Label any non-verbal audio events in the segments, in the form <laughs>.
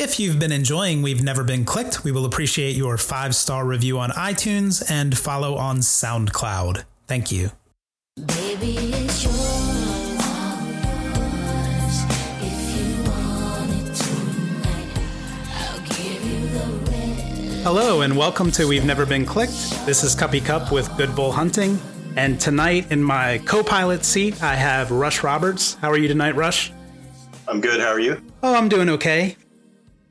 If you've been enjoying We've Never Been Clicked, we will appreciate your five star review on iTunes and follow on SoundCloud. Thank you. Baby, it's yours, all yours. If you want it tonight, I'll give you the red. Hello, and welcome to We've Never Been Clicked. This is Cuppy Cup with Good Bull Hunting. And tonight, in my co pilot seat, I have Rush Roberts. How are you tonight, Rush? I'm good. How are you? Oh, I'm doing okay.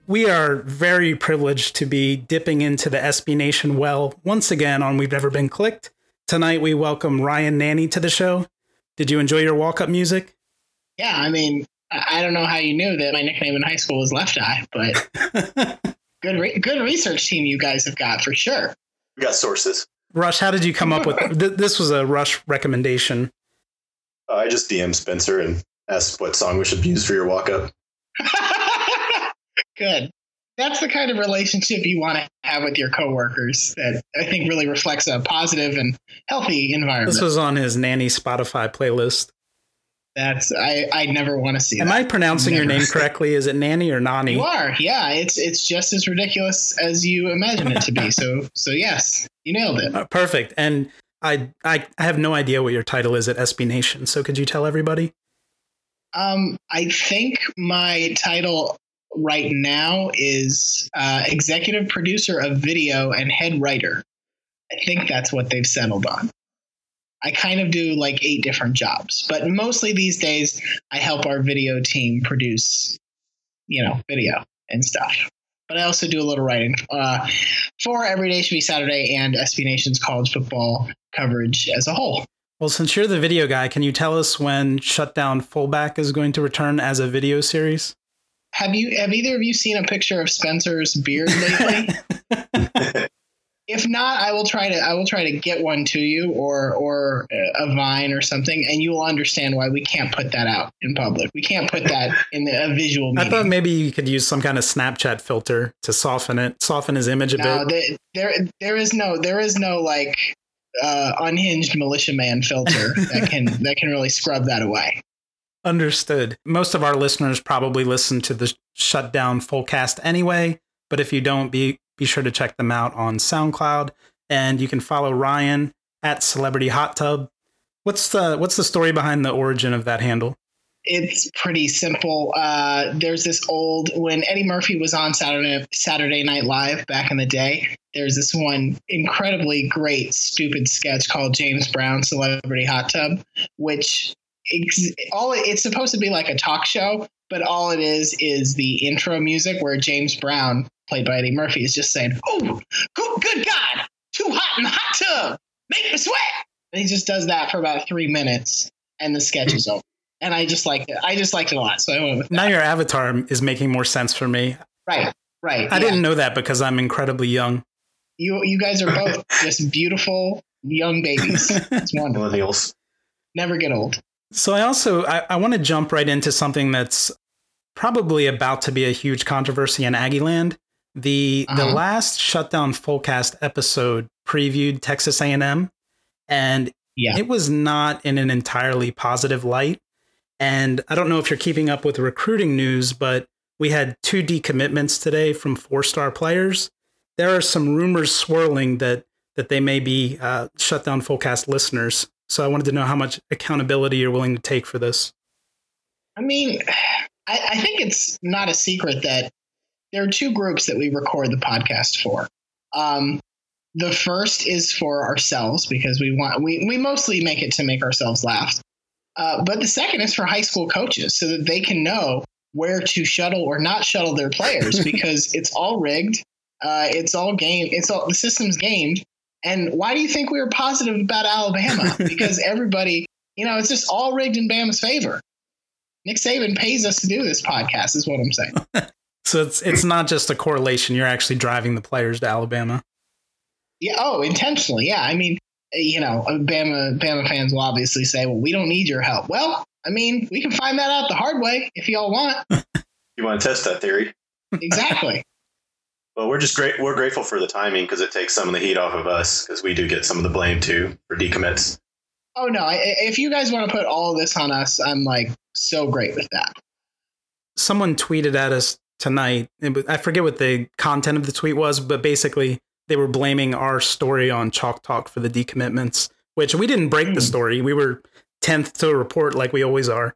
We are very privileged to be dipping into the SB Nation well once again on We've Never Been Clicked. Tonight, we welcome Ryan Nanney to the show. Did you enjoy your walk up music? Yeah, I mean, I I don't know how you knew that my nickname in high school was Left Eye, but <laughs> good, re- good research team you guys have got for sure. We got sources. Rush, how did you come up with th- this? Was a Rush recommendation. Uh, I just DM Spencer and asked what song we should use for your walk up. <laughs> good. That's the kind of relationship you want to have with your coworkers that I think really reflects a positive and healthy environment. This was on his nanny Spotify playlist. That's I I never want to see Am that. I pronouncing your name <laughs> correctly? Is it Nanny or Nani? You are, yeah. It's it's just as ridiculous as you imagine it to be. So so yes, you nailed it. Uh, perfect. And I, I I have no idea what your title is at SB Nation. So could you tell everybody? Um, I think my title right now is uh, executive producer of video and head writer. I think that's what they've settled on. I kind of do like eight different jobs, but mostly these days I help our video team produce, you know, video and stuff. But I also do a little writing uh, for Everyday Should Be Saturday and SB Nation's college football coverage as a whole. Well, since you're the video guy, can you tell us when Shutdown Fullback is going to return as a video series? Have you have either of you seen a picture of Spencer's beard lately? <laughs> <laughs> if not, I will try to I will try to get one to you or or a vine or something, and you will understand why we can't put that out in public. We can't put that in the, a visual I thought maybe you could use some kind of Snapchat filter to soften it, soften his image a no, bit. there, there there is no there is no like uh, unhinged militiaman filter that can that can really scrub that away. Understood. Most of our listeners probably listen to the Shutdown Fullcast anyway, but if you don't, be be sure to check them out on SoundCloud, and you can follow Ryan at Celebrity Hot Tub. What's the what's the story behind the origin of that handle? it's pretty simple. Uh, there's this old when Eddie Murphy was on Saturday Saturday Night Live back in the day. There's this one incredibly great stupid sketch called James Brown Celebrity Hot Tub, which ex- all it- it's supposed to be like a talk show, but all it is is the intro music where James Brown, played by Eddie Murphy, is just saying, "Oh, good, good God, too hot in the hot tub, make me sweat." And he just does that for about three minutes, and the sketch is over and I just liked it. I just liked it a lot, so I went with Now your avatar is making more sense for me. Right, right. I yeah. didn't know that because I'm incredibly young. You you guys are both <laughs> just beautiful young babies. It's <laughs> wonderful. Millennials. Never get old. So I also I, I want to jump right into something that's probably about to be a huge controversy in Aggie land. The the Uh-huh. last shutdown fullcast episode previewed Texas A&M and Yeah. it was not in an entirely positive light. And I don't know if you're keeping up with recruiting news, but we had two decommitments today from four-star players. There are some rumors swirling that that they may be uh, shutdown fullcast listeners. So I wanted to know how much accountability you're willing to take for this. I mean, I, I think it's not a secret that there are two groups that we record the podcast for. Um, the first is for ourselves because we want we we mostly make it to make ourselves laugh. Uh, but the second is for high school coaches so that they can know where to shuttle or not shuttle their players <laughs> because it's all rigged. Uh, it's all game. It's all the system's gamed. And why do you think we were positive about Alabama? <laughs> because everybody, you know, it's just all rigged in Bama's favor. Nick Saban pays us to do this podcast, is what I'm saying. <laughs> So it's it's not just a correlation. You're actually driving the players to Alabama. Yeah. Oh, intentionally. Yeah. I mean, you know, Bama Bama fans will obviously say, "Well, we don't need your help." Well, I mean, we can find that out the hard way if y'all want. <laughs> You want to test that theory? Exactly. Well, we're just great. We're grateful for the timing because it takes some of the heat off of us because we do get some of the blame too for decommits. oh no! I, if you guys want to put all of this on us, I'm like so great with that. Someone tweeted at us tonight. I forget what the content of the tweet was, but basically they were blaming our story on Chalk Talk for the decommitments, which we didn't break the Hmm. story. We were tenth to report like we always are.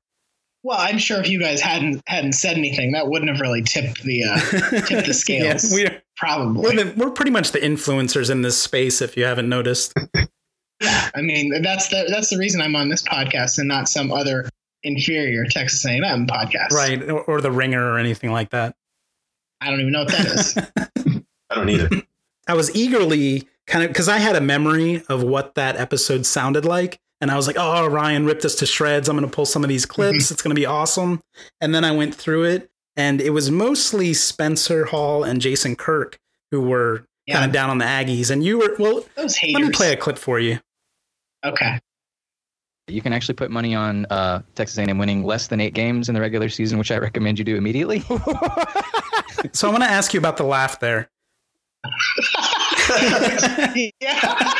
Well, I'm sure if you guys hadn't hadn't said anything, that wouldn't have really tipped the uh, <laughs> tipped the scales. Yeah, we're, probably. we're, the, we're pretty much the influencers in this space. If you haven't noticed, Yeah, I mean that's the that's the reason I'm on this podcast and not some other inferior Texas A&M podcast. right? Or, or the Ringer or anything like that. I don't even know what that is. <laughs> I don't either. I was eagerly kind of because I had a memory of what that episode sounded like. And I was like, oh, Ryan ripped us to shreds. I'm going to pull some of these clips. It's going to be awesome. And then I went through it, and it was mostly Spencer Hall and Jason Kirk who were Yeah, kind of down on the Aggies. And you were, well, those haters. let me play a clip for you. okay. You can actually put money on uh, Texas A&M winning less than eight games in the regular season, which I recommend you do immediately. <laughs> So I want to ask you about the laugh there. <laughs> yeah.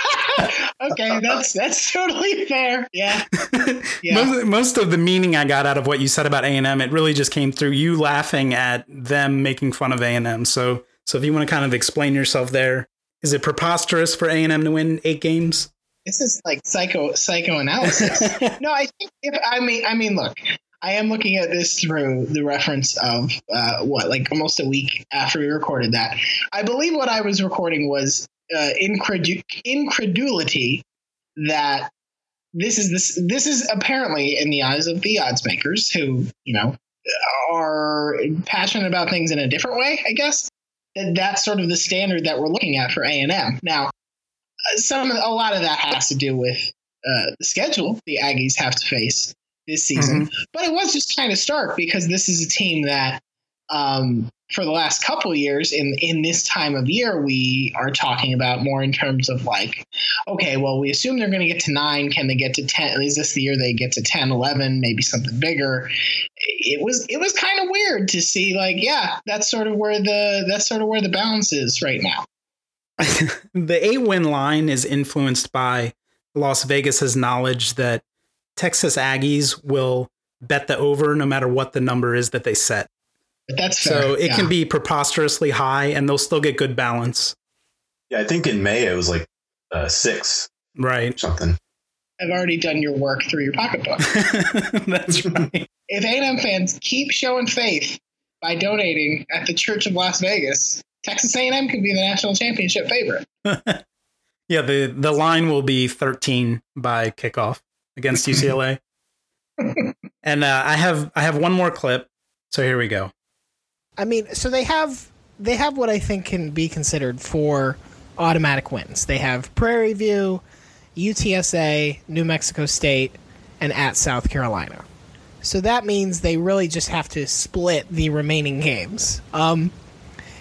Okay, that's that's totally fair. Yeah. <laughs> Yeah. Most, most of the meaning I got out of what you said about A&M, it really just came through you laughing at them making fun of A&M. So, so if you want to kind of explain yourself there, is it preposterous for A&M to win eight games? This is like psycho psychoanalysis. <laughs> no, I think if I mean I mean look, I am looking at this through the reference of uh, what like almost a week after we recorded that. I believe what I was recording was uh, incredu- incredulity that this is this this is apparently in the eyes of the odds makers who you know are passionate about things in a different way. I guess that that's sort of the standard that we're looking at for A and M now some a lot of that has to do with uh, the schedule the Aggies have to face this season. But it was just kind of stark because this is a team that, um, for the last couple years, in in this time of year, we are talking about more in terms of like, okay, well, we assume they're going to get to nine. Can they get to ten? Is this the year they get to 10, 11, maybe something bigger? It was it was kind of weird to see like, yeah, that's sort of where the that's sort of where the balance is right now. <laughs> the eight win line is influenced by Las Vegas's knowledge that Texas Aggies will bet the over no matter what the number is that they set. But that's fair. So it yeah. can be preposterously high and they'll still get good balance. Yeah, I think in May it was like uh, six Right. something. I've already done your work through your pocketbook. <laughs> That's right. if A&M fans keep showing faith by donating at the Church of Las Vegas, Texas A&M could be the national championship favorite. <laughs> Yeah, the, the line will be 13 by kickoff against <laughs> UCLA. and uh, I have I have one more clip. So here we go. I mean, so they have they have what I think can be considered four automatic wins. They have Prairie View, UTSA, New Mexico State, and at South Carolina. So that means they really just have to split the remaining games. Um,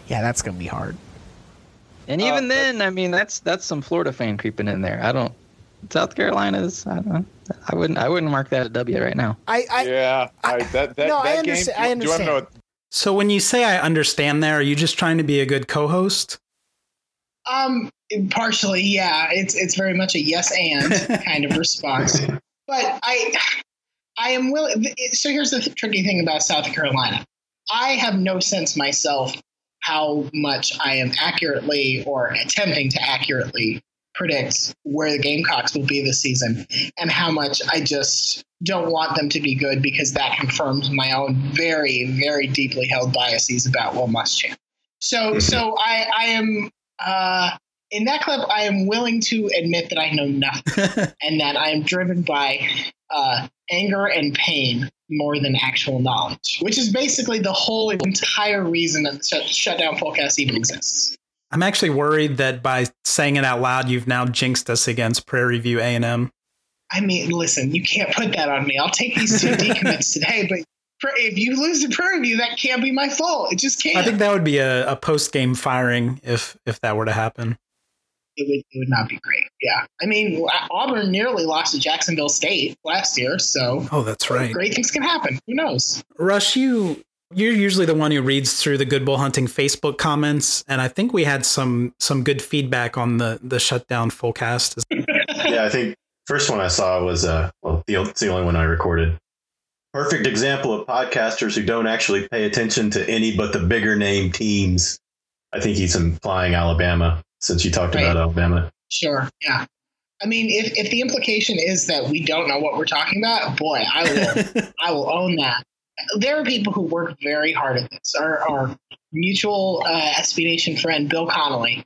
yeah, that's gonna be hard. and even then, I mean, that's that's some Florida fan creeping in there. I don't. South Carolina's. I don't. know. I wouldn't. I wouldn't mark that a W right now. I, I yeah, I, that that, no, I that game. understand- do- I Do you want to know? So when you say I understand there, are you just trying to be a good co-host? Um, partially, yeah. It's it's very much a yes and <laughs> kind of response. But I I am willing. So here's the th- tricky thing about South Carolina. I have no sense myself how much I am accurately or attempting to accurately predict where the Gamecocks will be this season, and how much I just don't want them to be good because that confirms my own very, very deeply held biases about Will Muschamp. So, so I, I am uh, in that clip. I am willing to admit that I know nothing, <laughs> and that I am driven by uh, anger and pain more than actual knowledge, which is basically the whole entire reason that the shut, shutdown fullcast even exists. I'm actually worried that by saying it out loud, you've now jinxed us against Prairie View A&M. I mean, listen, you can't put that on me. I'll take these two decommits <laughs> today, but If you lose to Prairie View, that can't be my fault. It just can't. I think that would be a, a post game firing if if that were to happen. it would it would not be great. Yeah, I mean Auburn nearly lost to Jacksonville State last year, so Oh, that's right. great things can happen. Who knows? Rush, you you're usually the one who reads through the Good Bull Hunting Facebook comments, and I think we had some some good feedback on the the shutdown full cast. <laughs> yeah, I think first one I saw was uh well the, it's the only one I recorded. Perfect example of podcasters who don't actually pay attention to any but the bigger name teams. I think he's implying Alabama since you talked Right. about Alabama. Sure. Yeah. I mean, if, if the implication is that we don't know what we're talking about, boy, I will <laughs> I will own that. There are people who work very hard at this. Our, our mutual uh, SB Nation friend Bill Connelly,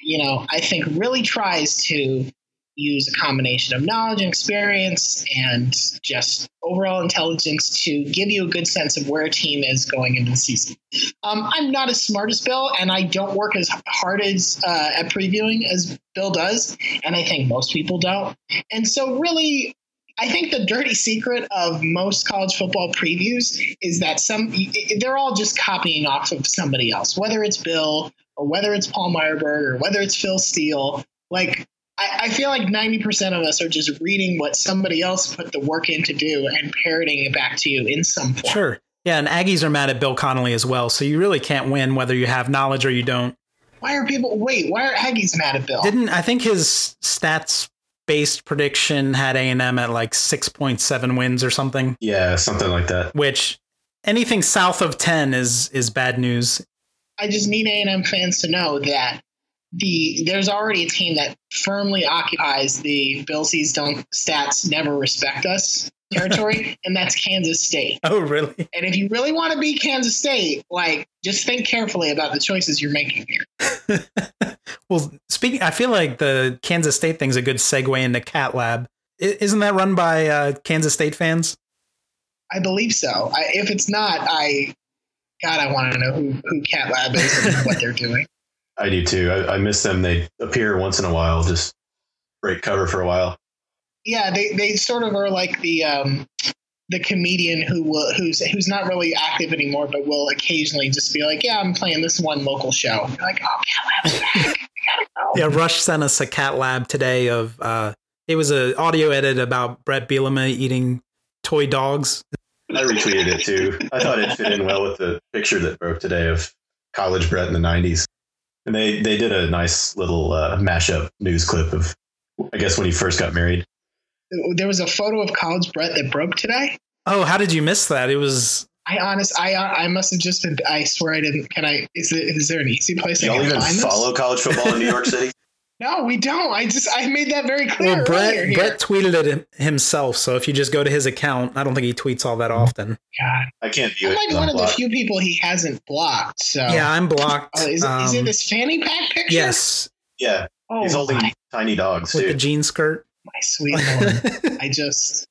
you know, I think really tries to use a combination of knowledge and experience and just overall intelligence to give you a good sense of where a team is going into the season. Um, I'm not as smart as Bill, and I don't work as hard as uh, at previewing as Bill does, and I think most people don't. And so, really, I think the dirty secret of most college football previews is that some they're all just copying off of somebody else, whether it's Bill or whether it's Paul Myerberg or whether it's Phil Steele. Like I, I feel like ninety percent of us are just reading what somebody else put the work in to do and parroting it back to you in some form. Sure. Yeah, and Aggies are mad at Bill Connelly as well, so you really can't win whether you have knowledge or you don't. Why are people wait? Why are Aggies mad at Bill? Didn't I think his stats based prediction had A and M at like six point seven wins or something, Yeah, something like that. which anything south of ten is is bad news. I just need A and M fans to know that the there's already a team that firmly occupies the Billsies don't stats never respect us territory, and that's Kansas State. Oh, really? And if you really want to be Kansas State, like just think carefully about the choices you're making here. <laughs> well, speaking, I feel like the Kansas State thing's a good segue into Cat Lab. I- Isn't that run by uh, Kansas State fans? I believe so. I, if it's not, I God, I want to know who who Cat Lab is and what they're doing. <laughs> I do too. I, I miss them. They appear once in a while, just break cover for a while. Yeah, they they sort of are like the um the comedian who will who's who's not really active anymore, but will occasionally just be like, "Yeah, I'm playing this one local show." You're like, "Oh, Cat Lab's back! Go." Yeah, Rush sent us a Cat Lab today of uh, it was an audio edit about Brett Bielema eating toy dogs. I retweeted it too. I thought it fit in well with the picture that broke today of college Brett in the '90s, and they they did a nice little uh, mashup news clip of, I guess when he first got married. There was a photo of college Brett that broke today. Oh, how did you miss that? It was I honest, I I must have just been. I swear I didn't. Can I? Is it, is there an easy place I Y'all even find this? follow college football in New York City? <laughs> No, we don't. I just I made that very clear well. Brett earlier. Brett tweeted it himself, so if you just go to his account, I don't think he tweets all that often. God, I can't view I'm it. like 'cause one I'm of the few people he hasn't blocked. So Yeah, I'm blocked. Oh, is, it is it um, this fanny pack picture? yes, Yeah, Oh, he's holding my, tiny dogs with the jean skirt. My sweet lord. <laughs> I just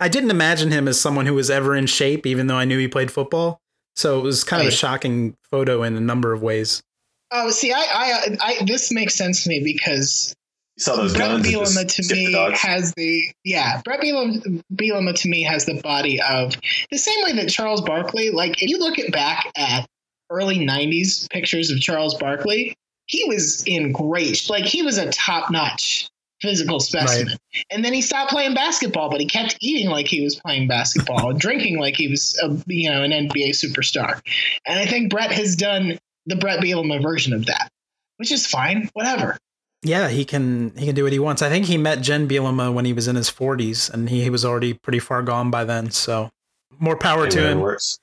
I didn't imagine him as someone who was ever in shape, even though I knew he played football. So it was kind of a shocking photo in a number of ways. oh see, I, I I this makes sense to me because You saw those Brett guns. Bielema to skip the me dogs. has the yeah Brett Bielema, Bielema to me has the body of the same way that Charles Barkley. Like if you look at back at early '90s pictures of Charles Barkley, he was in great like he was a top notch physical specimen. And then he stopped playing basketball, but he kept eating like he was playing basketball and <laughs> drinking like he was a, you know an NBA superstar. And I think Brett has done the Brett Bielema version of that, which is fine. Whatever. Yeah, he can he can do what he wants. I think he met Jen Bielema when he was in his 40s, and he, he was already pretty far gone by then. So more power to him. works.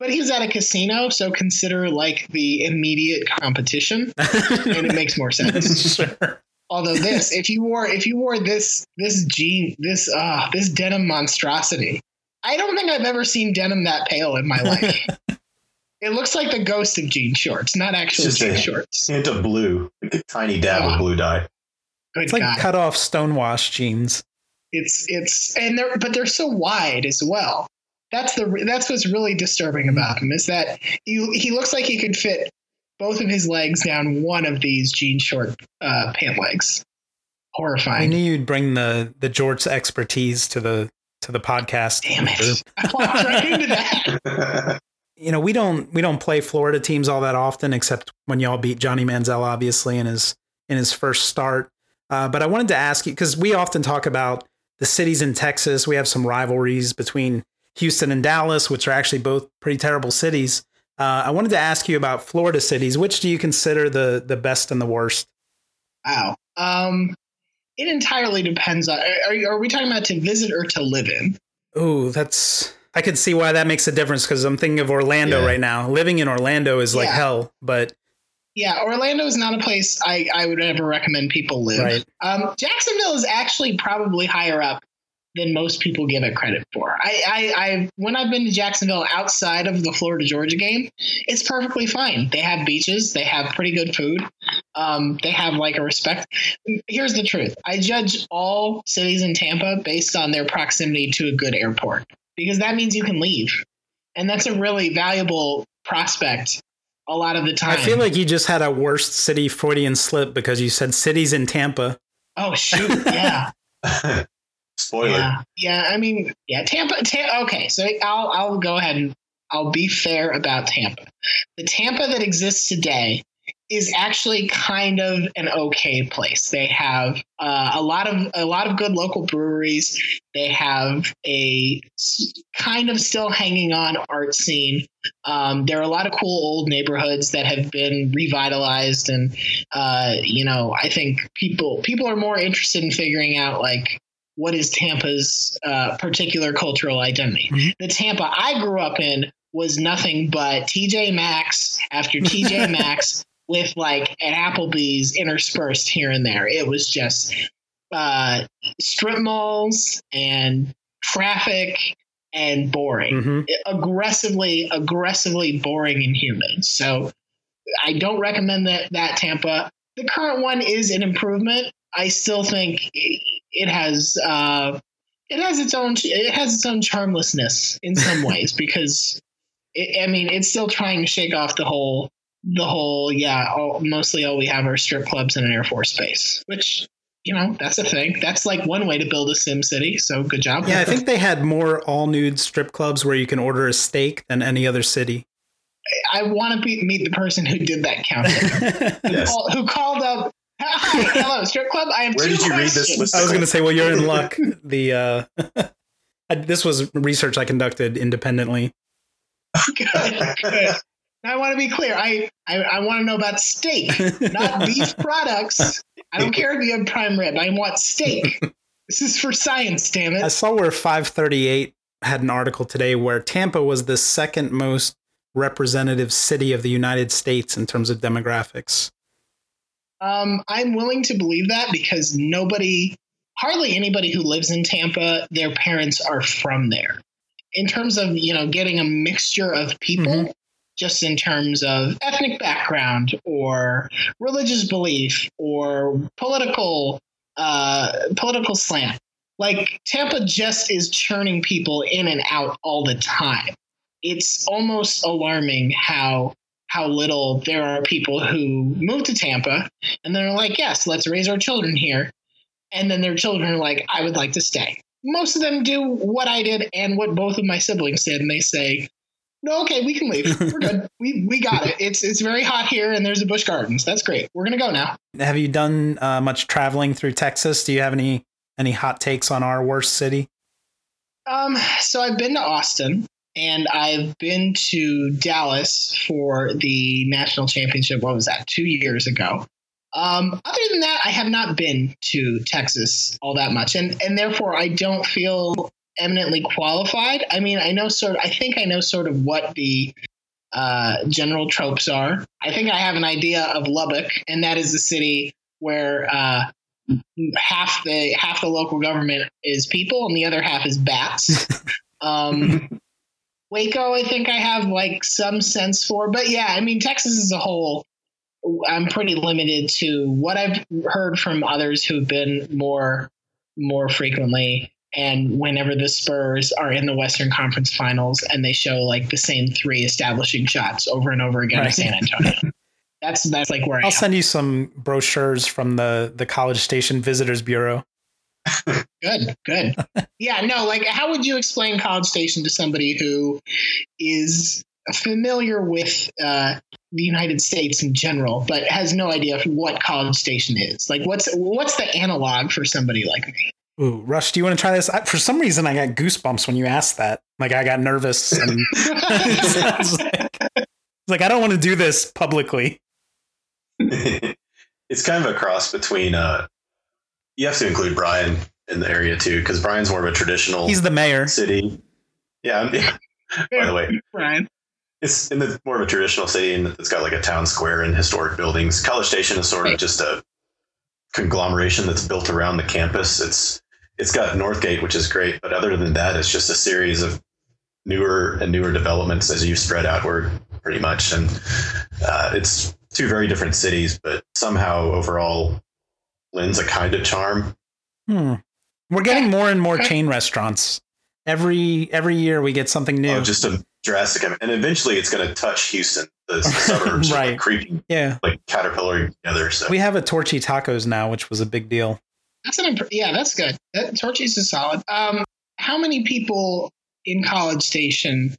But he's at a casino, so consider like the immediate competition, <laughs> and it makes more sense. <laughs> sure. Although this, if you wore if you wore this this jean this uh this denim monstrosity, I don't think I've ever seen denim that pale in my life. <laughs> it looks like the ghost of jean shorts, not actual It's just jean a- shorts. Hint of blue, like a tiny dab Ah. of blue dye. Good It's like God. cut off stonewash jeans. It's it's and they're but they're so wide as well. That's the that's what's really disturbing about him is that he he looks like he could fit both of his legs down one of these jean short uh, pant legs. Horrifying. I knew you'd bring the the Jorts expertise to the to the podcast. Damn it! I walked right into that. <laughs> You know, we don't we don't play Florida teams all that often, except when y'all beat Johnny Manziel, obviously in his in his first start. Uh, but I wanted to ask you because we often talk about the cities in Texas. We have some rivalries between Houston and Dallas, which are actually both pretty terrible cities. Uh, I wanted to ask you about Florida cities. Which do you consider the the best and the worst? Wow. Um, it entirely depends on. Are, are we talking about to visit or to live in? Oh, that's I could see why that makes a difference because I'm thinking of Orlando Yeah. right now. Living in Orlando is like Yeah. hell, but Yeah, Orlando is not a place I, I would ever recommend people live. Right. Um, Jacksonville is actually probably higher up than most people give it credit for. I, I, I when I've been to Jacksonville outside of the Florida Georgia game, it's perfectly fine. They have beaches, they have pretty good food, um, they have like a respect. Here's the truth: I judge all cities in Tampa based on their proximity to a good airport because that means you can leave, and that's a really valuable prospect. A lot of the time, I feel like you just had a worst city Freudian slip because you said cities in Tampa. Oh shoot! <laughs> Yeah, <laughs> Spoiler. yeah, yeah. I mean, yeah. Tampa. Ta- okay, so I'll I'll go ahead and I'll be fair about Tampa. The Tampa that exists today is actually kind of an okay place. They have uh, a lot of a lot of good local breweries. They have a kind of still hanging on art scene. Um, there are a lot of cool old neighborhoods that have been revitalized, and uh, you know, I think people people are more interested in figuring out like what is Tampa's uh, particular cultural identity. Mhm. The Tampa I grew up in was nothing but TJ Maxx after TJ <laughs> Maxx with like an Applebee's interspersed here and there. It was just uh, strip malls and traffic and boring hmm aggressively aggressively boring and humid so i don't recommend that that tampa the current one is an improvement i still think it has uh it has its own it has its own charmlessness in some <laughs> ways because it, i mean it's still trying to shake off the whole the whole yeah all, mostly all we have are strip clubs and an air force base which you know that's a thing that's like one way to build a sim city so good job Yeah, I think they had more all nude strip clubs where you can order a steak than any other city. I want to be, meet the person who did that counting. <laughs> who, Yes. called, who called up? Hi, hello, strip club. I have Where two did you read this list? I was going to say, well, you're in luck. <laughs> The uh, <laughs> I- this was research I conducted independently. good, good. I want to be clear. I, I, I want to know about steak, not <laughs> beef products. I don't care if you have prime rib. I want steak. This is for science, damn it. I saw where 538 had an article today where Tampa was the second most representative city of the United States in terms of demographics. Um, I'm willing to believe that because nobody, hardly anybody who lives in Tampa, their parents are from there. In terms of you know getting a mixture of people, Mhm. just in terms of ethnic background or religious belief or political uh, political slant, like Tampa just is churning people in and out all the time. It's almost alarming how how little there are people who move to Tampa and they're like, yes, let's raise our children here. And then their children are like, I would like to stay. Most of them do what I did and what both of my siblings did, and they say, No, okay, we can leave. We're good. <laughs> we we got it. It's it's very hot here, and there's a Busch Gardens. That's great. We're gonna go now. Have you done uh, much traveling through Texas? Do you have any any hot takes on our worst city? Um, so I've been to Austin and I've been to Dallas for the national championship. What was that? Two years ago. Um, other than that, I have not been to Texas all that much, and and therefore I don't feel eminently qualified. I mean, I know sort. Of, I think I know sort of what the uh, general tropes are. I think I have an idea of Lubbock, and that is the city where uh, half the half the local government is people, and the other half is bats. <laughs> um, Waco, I think I have like some sense for, but yeah, I mean Texas as a whole. I'm pretty limited to what I've heard from others who've been more more frequently and whenever the Spurs are in the Western Conference Finals and they show like the same three establishing shots over and over again Right. to San Antonio. <laughs> that's that's like where I I'll send you some brochures from the the College Station Visitors Bureau. Good, good. Yeah, no, like how would you explain College Station to somebody who is familiar with uh, the United States in general, but has no idea what College Station is? Like, what's what's the analog for somebody like me? Ooh, Rush, do you want to try this? I, for some reason, I got goosebumps when you asked that. Like, I got nervous. And I like, I like, I don't want to do this publicly. <laughs> it's kind of a cross between. Uh, you have to include Bryan in the area too, because Bryan's more of a traditional He's the mayor. city. Yeah, I'm- yeah. <laughs> By the way, <laughs> Brian. it's in the more of a traditional city, and it's got like a town square and historic buildings. College Station is sort of just a conglomeration that's built around the campus. It's it's got Northgate, which is great, but other than that, it's just a series of newer and newer developments as you spread outward, pretty much. And uh, it's two very different cities, but somehow overall lends a kind of charm. Hmm. We're getting more and more chain restaurants. Every every year we get something new. Oh, just a drastic, and eventually it's going to touch Houston. The <laughs> suburbs are Right. like creeping, yeah. like caterpillar together. So We have a Torchy Tacos now, which was a big deal. That's an imp- yeah, that's good. That Torchy's is solid. Um, how many people in College Station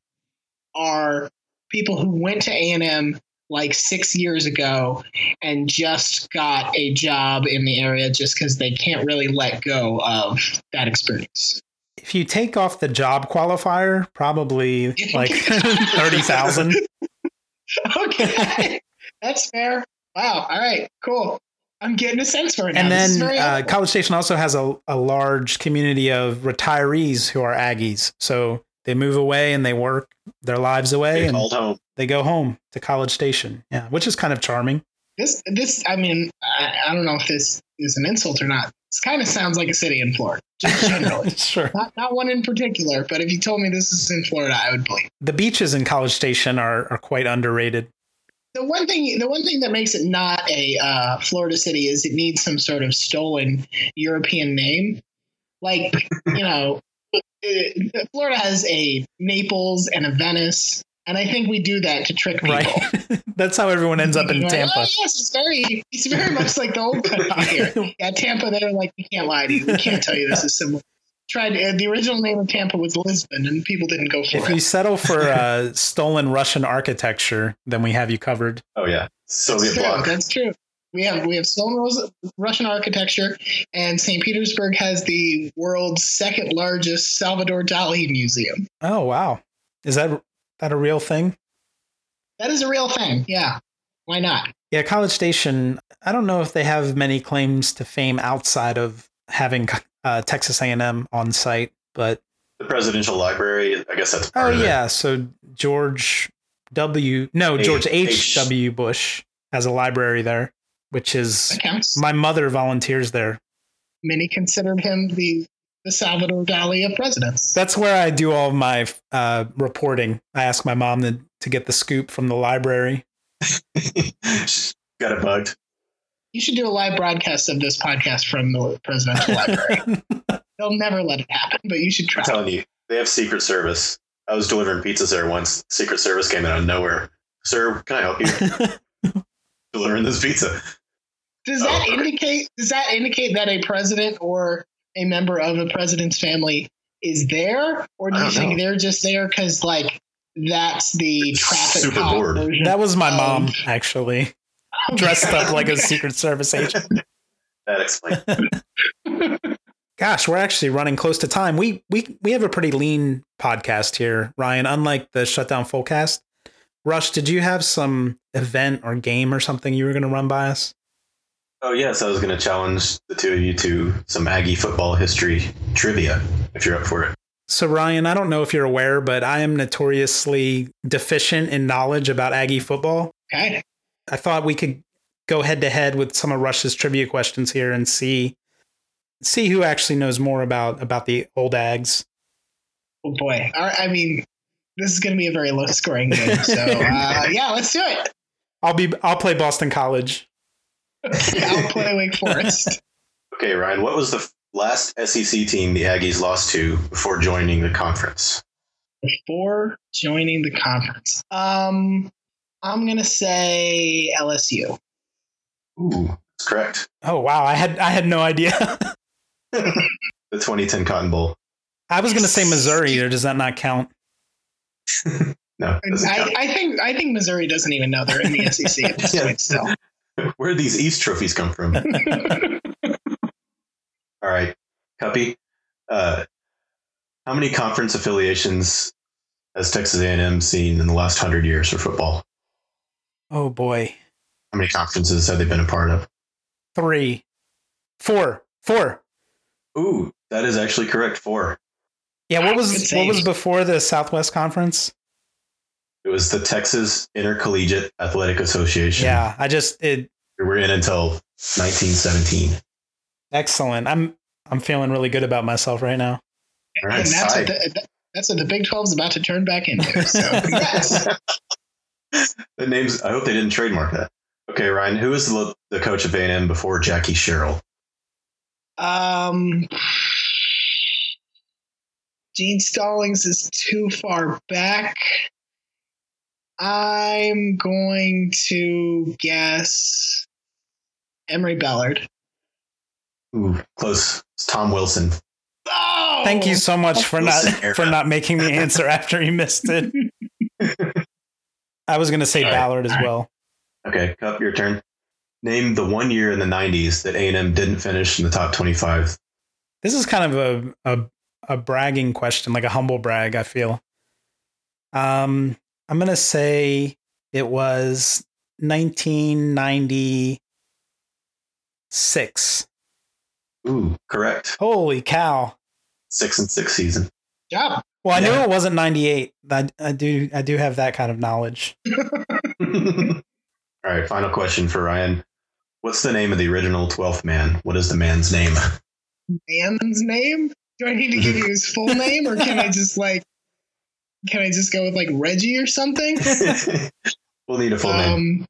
are people who went to A and M like six years ago and just got a job in the area just because they can't really let go of that experience? If you take off the job qualifier, probably <laughs> like <laughs> 30,000. okay, <laughs> that's fair. Wow. All right. Cool. I'm getting a sense for it. And now. Then uh. College Station also has a, a large community of retirees who are Aggies. So they move away and they work their lives away they and called home. they go home to College Station. Yeah, which is kind of charming. This, this, I mean, I, I don't know if this is an insult or not. This kind of sounds like a city in Florida, just generally. <laughs> sure. not, not one in particular, but if you told me this is in Florida, I would believe. The beaches in College Station are, are quite underrated. The one thing, the one thing that makes it not a uh, Florida city is it needs some sort of stolen European name. Like, you know, Florida has a Naples and a Venice, and I think we do that to trick people. Right. <laughs> That's how everyone ends up in Like, Tampa. Oh, yes, it's very, it's very much like the old country here. <laughs> Yeah, Tampa. They're like, we can't lie to you. We can't tell you this is similar. Tried uh, the original name of Tampa was Lisbon, and people didn't go for If it. If you settle for uh, <laughs> stolen Russian architecture, then we have you covered. Oh yeah, Soviet That's true. That's true. We have we have stolen Rus- Russian architecture, and St. Petersburg has the world's second largest Salvador Dali museum. Oh wow, is that that a real thing? That is a real thing. Yeah, why not? Yeah, College Station. I don't know if they have many claims to fame outside of having uh, Texas A&M on site, but The presidential library. I guess that's oh part of it. yeah, so George W. No, George H. H. W. Bush has a library there, which is my mother volunteers there. Many considered him the the Salvador Dali of presidents. That's where I do all of my uh, reporting. I ask my mom to, to get the scoop from the library. <laughs> Got it bugged. you should do a live broadcast of this podcast from the presidential <laughs> library. They'll never let it happen, but you should try. I'm telling you, they have Secret Service. I was delivering pizzas there once. Secret Service came out of nowhere. Sir, can I help you? <laughs> delivering this pizza. Does that Oh. indicate does that indicate that a president or a member of a president's family is there, or do you think know. they're just there because like that's the traffic Super cop bored. version? that was my mom, <laughs> actually, oh dressed up like a Secret Service agent. That explains. <laughs> Gosh, we're actually running close to time. We we we have a pretty lean podcast here, Ryan. Unlike the shutdown fullcast. Rush, did you have some event or game or something you were going to run by us? Oh yes, I was going to challenge the two of you to some Aggie football history trivia if you're up for it. So, Ryan, I don't know if you're aware, but I am notoriously deficient in knowledge about Aggie football. Okay. I thought we could go head to head with some of Rush's trivia questions here and see see who actually knows more about about the old Ags. Oh boy. I mean, this is going to be a very low scoring game. So <laughs> uh, yeah, let's do it. I'll be I'll play Boston College. <laughs> I'll play Wake Forest. Okay, Ryan, what was the last SEC team the Aggies lost to before joining the conference? Before joining the conference, um, I'm going to say LSU. Ooh, that's correct. Oh wow, I had I had no idea. <laughs> the 2010 Cotton Bowl. I was going to say Missouri, or does that not count? <laughs> No, I, count. I think I think Missouri doesn't even know they're in the SEC at this Yeah. point. Still, Where do these East trophies come from? <laughs> <laughs> All right, Cuppy. Uh, how many conference affiliations has Texas A&M seen in the last hundred years for football? Oh boy, How many conferences have they been a part of? three, four, four. Ooh, that is actually correct. Four. Yeah, what was what was before the Southwest Conference? It was the Texas Intercollegiate Athletic Association. Yeah, I just it we were in until 1917. excellent. I'm I'm feeling really good about myself right now. All right, and that's what the, that's what the Big 12 is about to turn back into. So, <laughs> the names. I hope they didn't trademark that. Okay, Ryan. Who was the, the coach of A&M before Jackie Sherrill? Um, Gene Stallings is too far back. I'm going to guess Emory Bellard. Ooh, close. It's Tom Wilson. Oh, Thank you so much for not era. for not making the answer after you missed it. I was going to say All right. Ballard as All right. well. Okay, Cup, your turn. Name the one year in the 90s that A&M didn't finish in the top 25. This is kind of a, a a bragging question, like a humble brag. I feel. Um, I'm gonna say it was 1996. Ooh, correct. Holy cow! Six and six season. job. Well, I knew it wasn't 98. I, I do I do have that kind of knowledge. <laughs> All right, final question for Ryan. What's the name of the original 12th man? What is the man's name? Man's name? Do I need to give you his full name, or can I <laughs> just like, can I just go with like Reggie or something? <laughs> we'll need a full name. Um,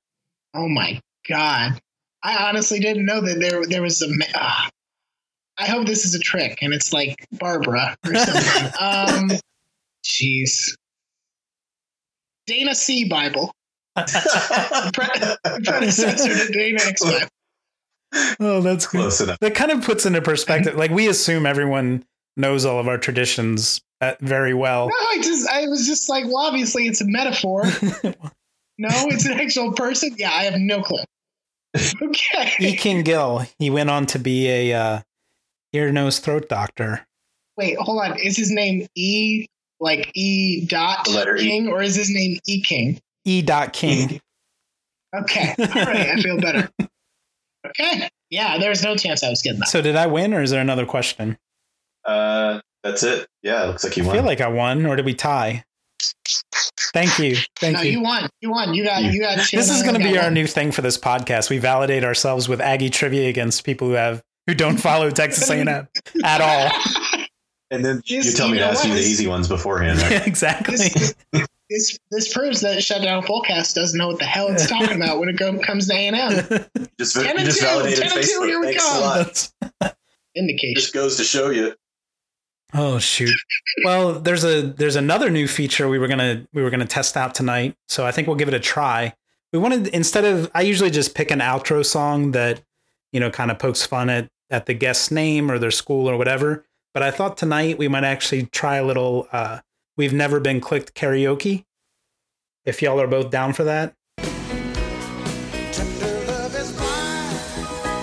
oh my god! I honestly didn't know that there there was a. ma- ah. I hope this is a trick and it's like Barbara or <laughs> something. um, jeez. Dana C Bible, <laughs> pre- predecessor to Dana X Bible. Oh, that's good. Close enough. That kind of puts into perspective. Like we assume everyone knows all of our traditions uh, very well. No, I just I was just like, well, obviously it's a metaphor. <laughs> No, it's an actual person. Yeah, I have no clue. <laughs> E. Okay. King Gill. He went on to be a uh, ear, nose, throat doctor. Wait, hold on. Is his name E like E dot The letter E. King or is his name E King? E. Dot King. <laughs> Okay. All right. I feel better. Okay. Yeah, there's no chance I was getting that. so did I win, or is there another question? Uh, that's it. Yeah, it looks like you I won. feel like I won, or did we tie? Thank you. Thank no, you. you won. You won. You got. You got. This is going to be our one. new thing for this podcast. We validate ourselves with Aggie trivia against people who have who don't follow Texas <laughs> A&M at all. and then you Just, tell me you to know ask you the easy ones beforehand. <laughs> Right? exactly. This, this this proves that Shutdown Fullcast doesn't know what the hell it's talking about when it go, comes to A and M. <laughs> just Ten you and just two, validated ten and two, Facebook. here we Thanks a lot. Indication. Just goes to show you. Oh shoot. Well, there's a there's another new feature we were gonna we were gonna test out tonight, so I think we'll give it a try. We wanted instead of I usually just pick an outro song that you know kind of pokes fun at at the guest's name or their school or whatever. But I thought tonight we might actually try a little uh, "We've Never Been Clicked" karaoke. If y'all are both down for that.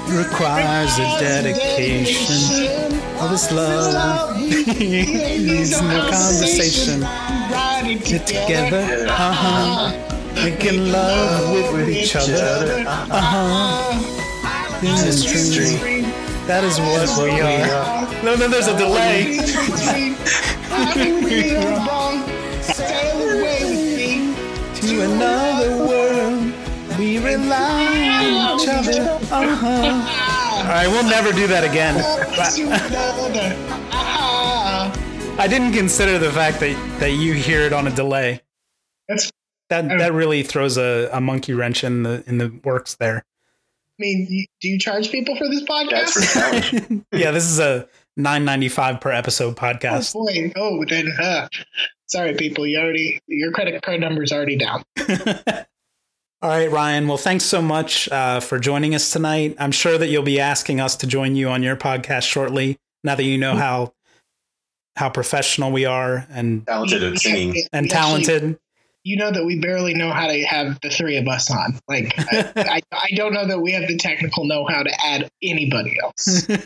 Requires a dedication. All this love needs no conversation. Get together, uh huh. Making love with, each other, uh huh. This is true. That is what we are. No, no, there's a delay. To another world, we rely on each other, uh huh. All right, we'll never do that again. <laughs> I didn't consider the fact that, that you hear it on a delay. That's- that that really throws a, a monkey wrench in the in the works there. I mean, do you charge people for this podcast? <laughs> yeah, this is a nine ninety five per episode Oh podcast. boy! Oh, then, uh, sorry, people. You already your credit card number's already down. <laughs> All right, Ryan. Well, thanks so much uh, for joining us tonight. I'm sure that you'll be asking us to join you on your podcast shortly Now that you know how how professional we are and Talented at singing. and We actually- talented. you know that we barely know how to have the three of us on. Like, <laughs> I, I, I don't know that we have the technical know how to add anybody else. <laughs>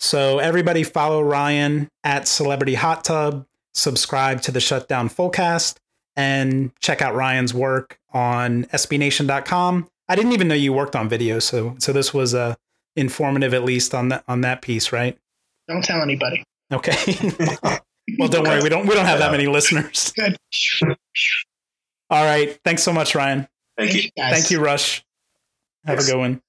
So everybody follow Ryan at Celebrity Hot Tub, subscribe to the Shutdown Fullcast, and check out Ryan's work on SBNation.com. I didn't even know you worked on video, so so this was uh, informative at least on that on that piece, right? Don't tell anybody. Okay. <laughs> well, don't worry, we don't we don't have that many listeners. <laughs> Good. All right, thanks so much, Ryan. Thank you. Thank you, Rush. Have Yes. a good one.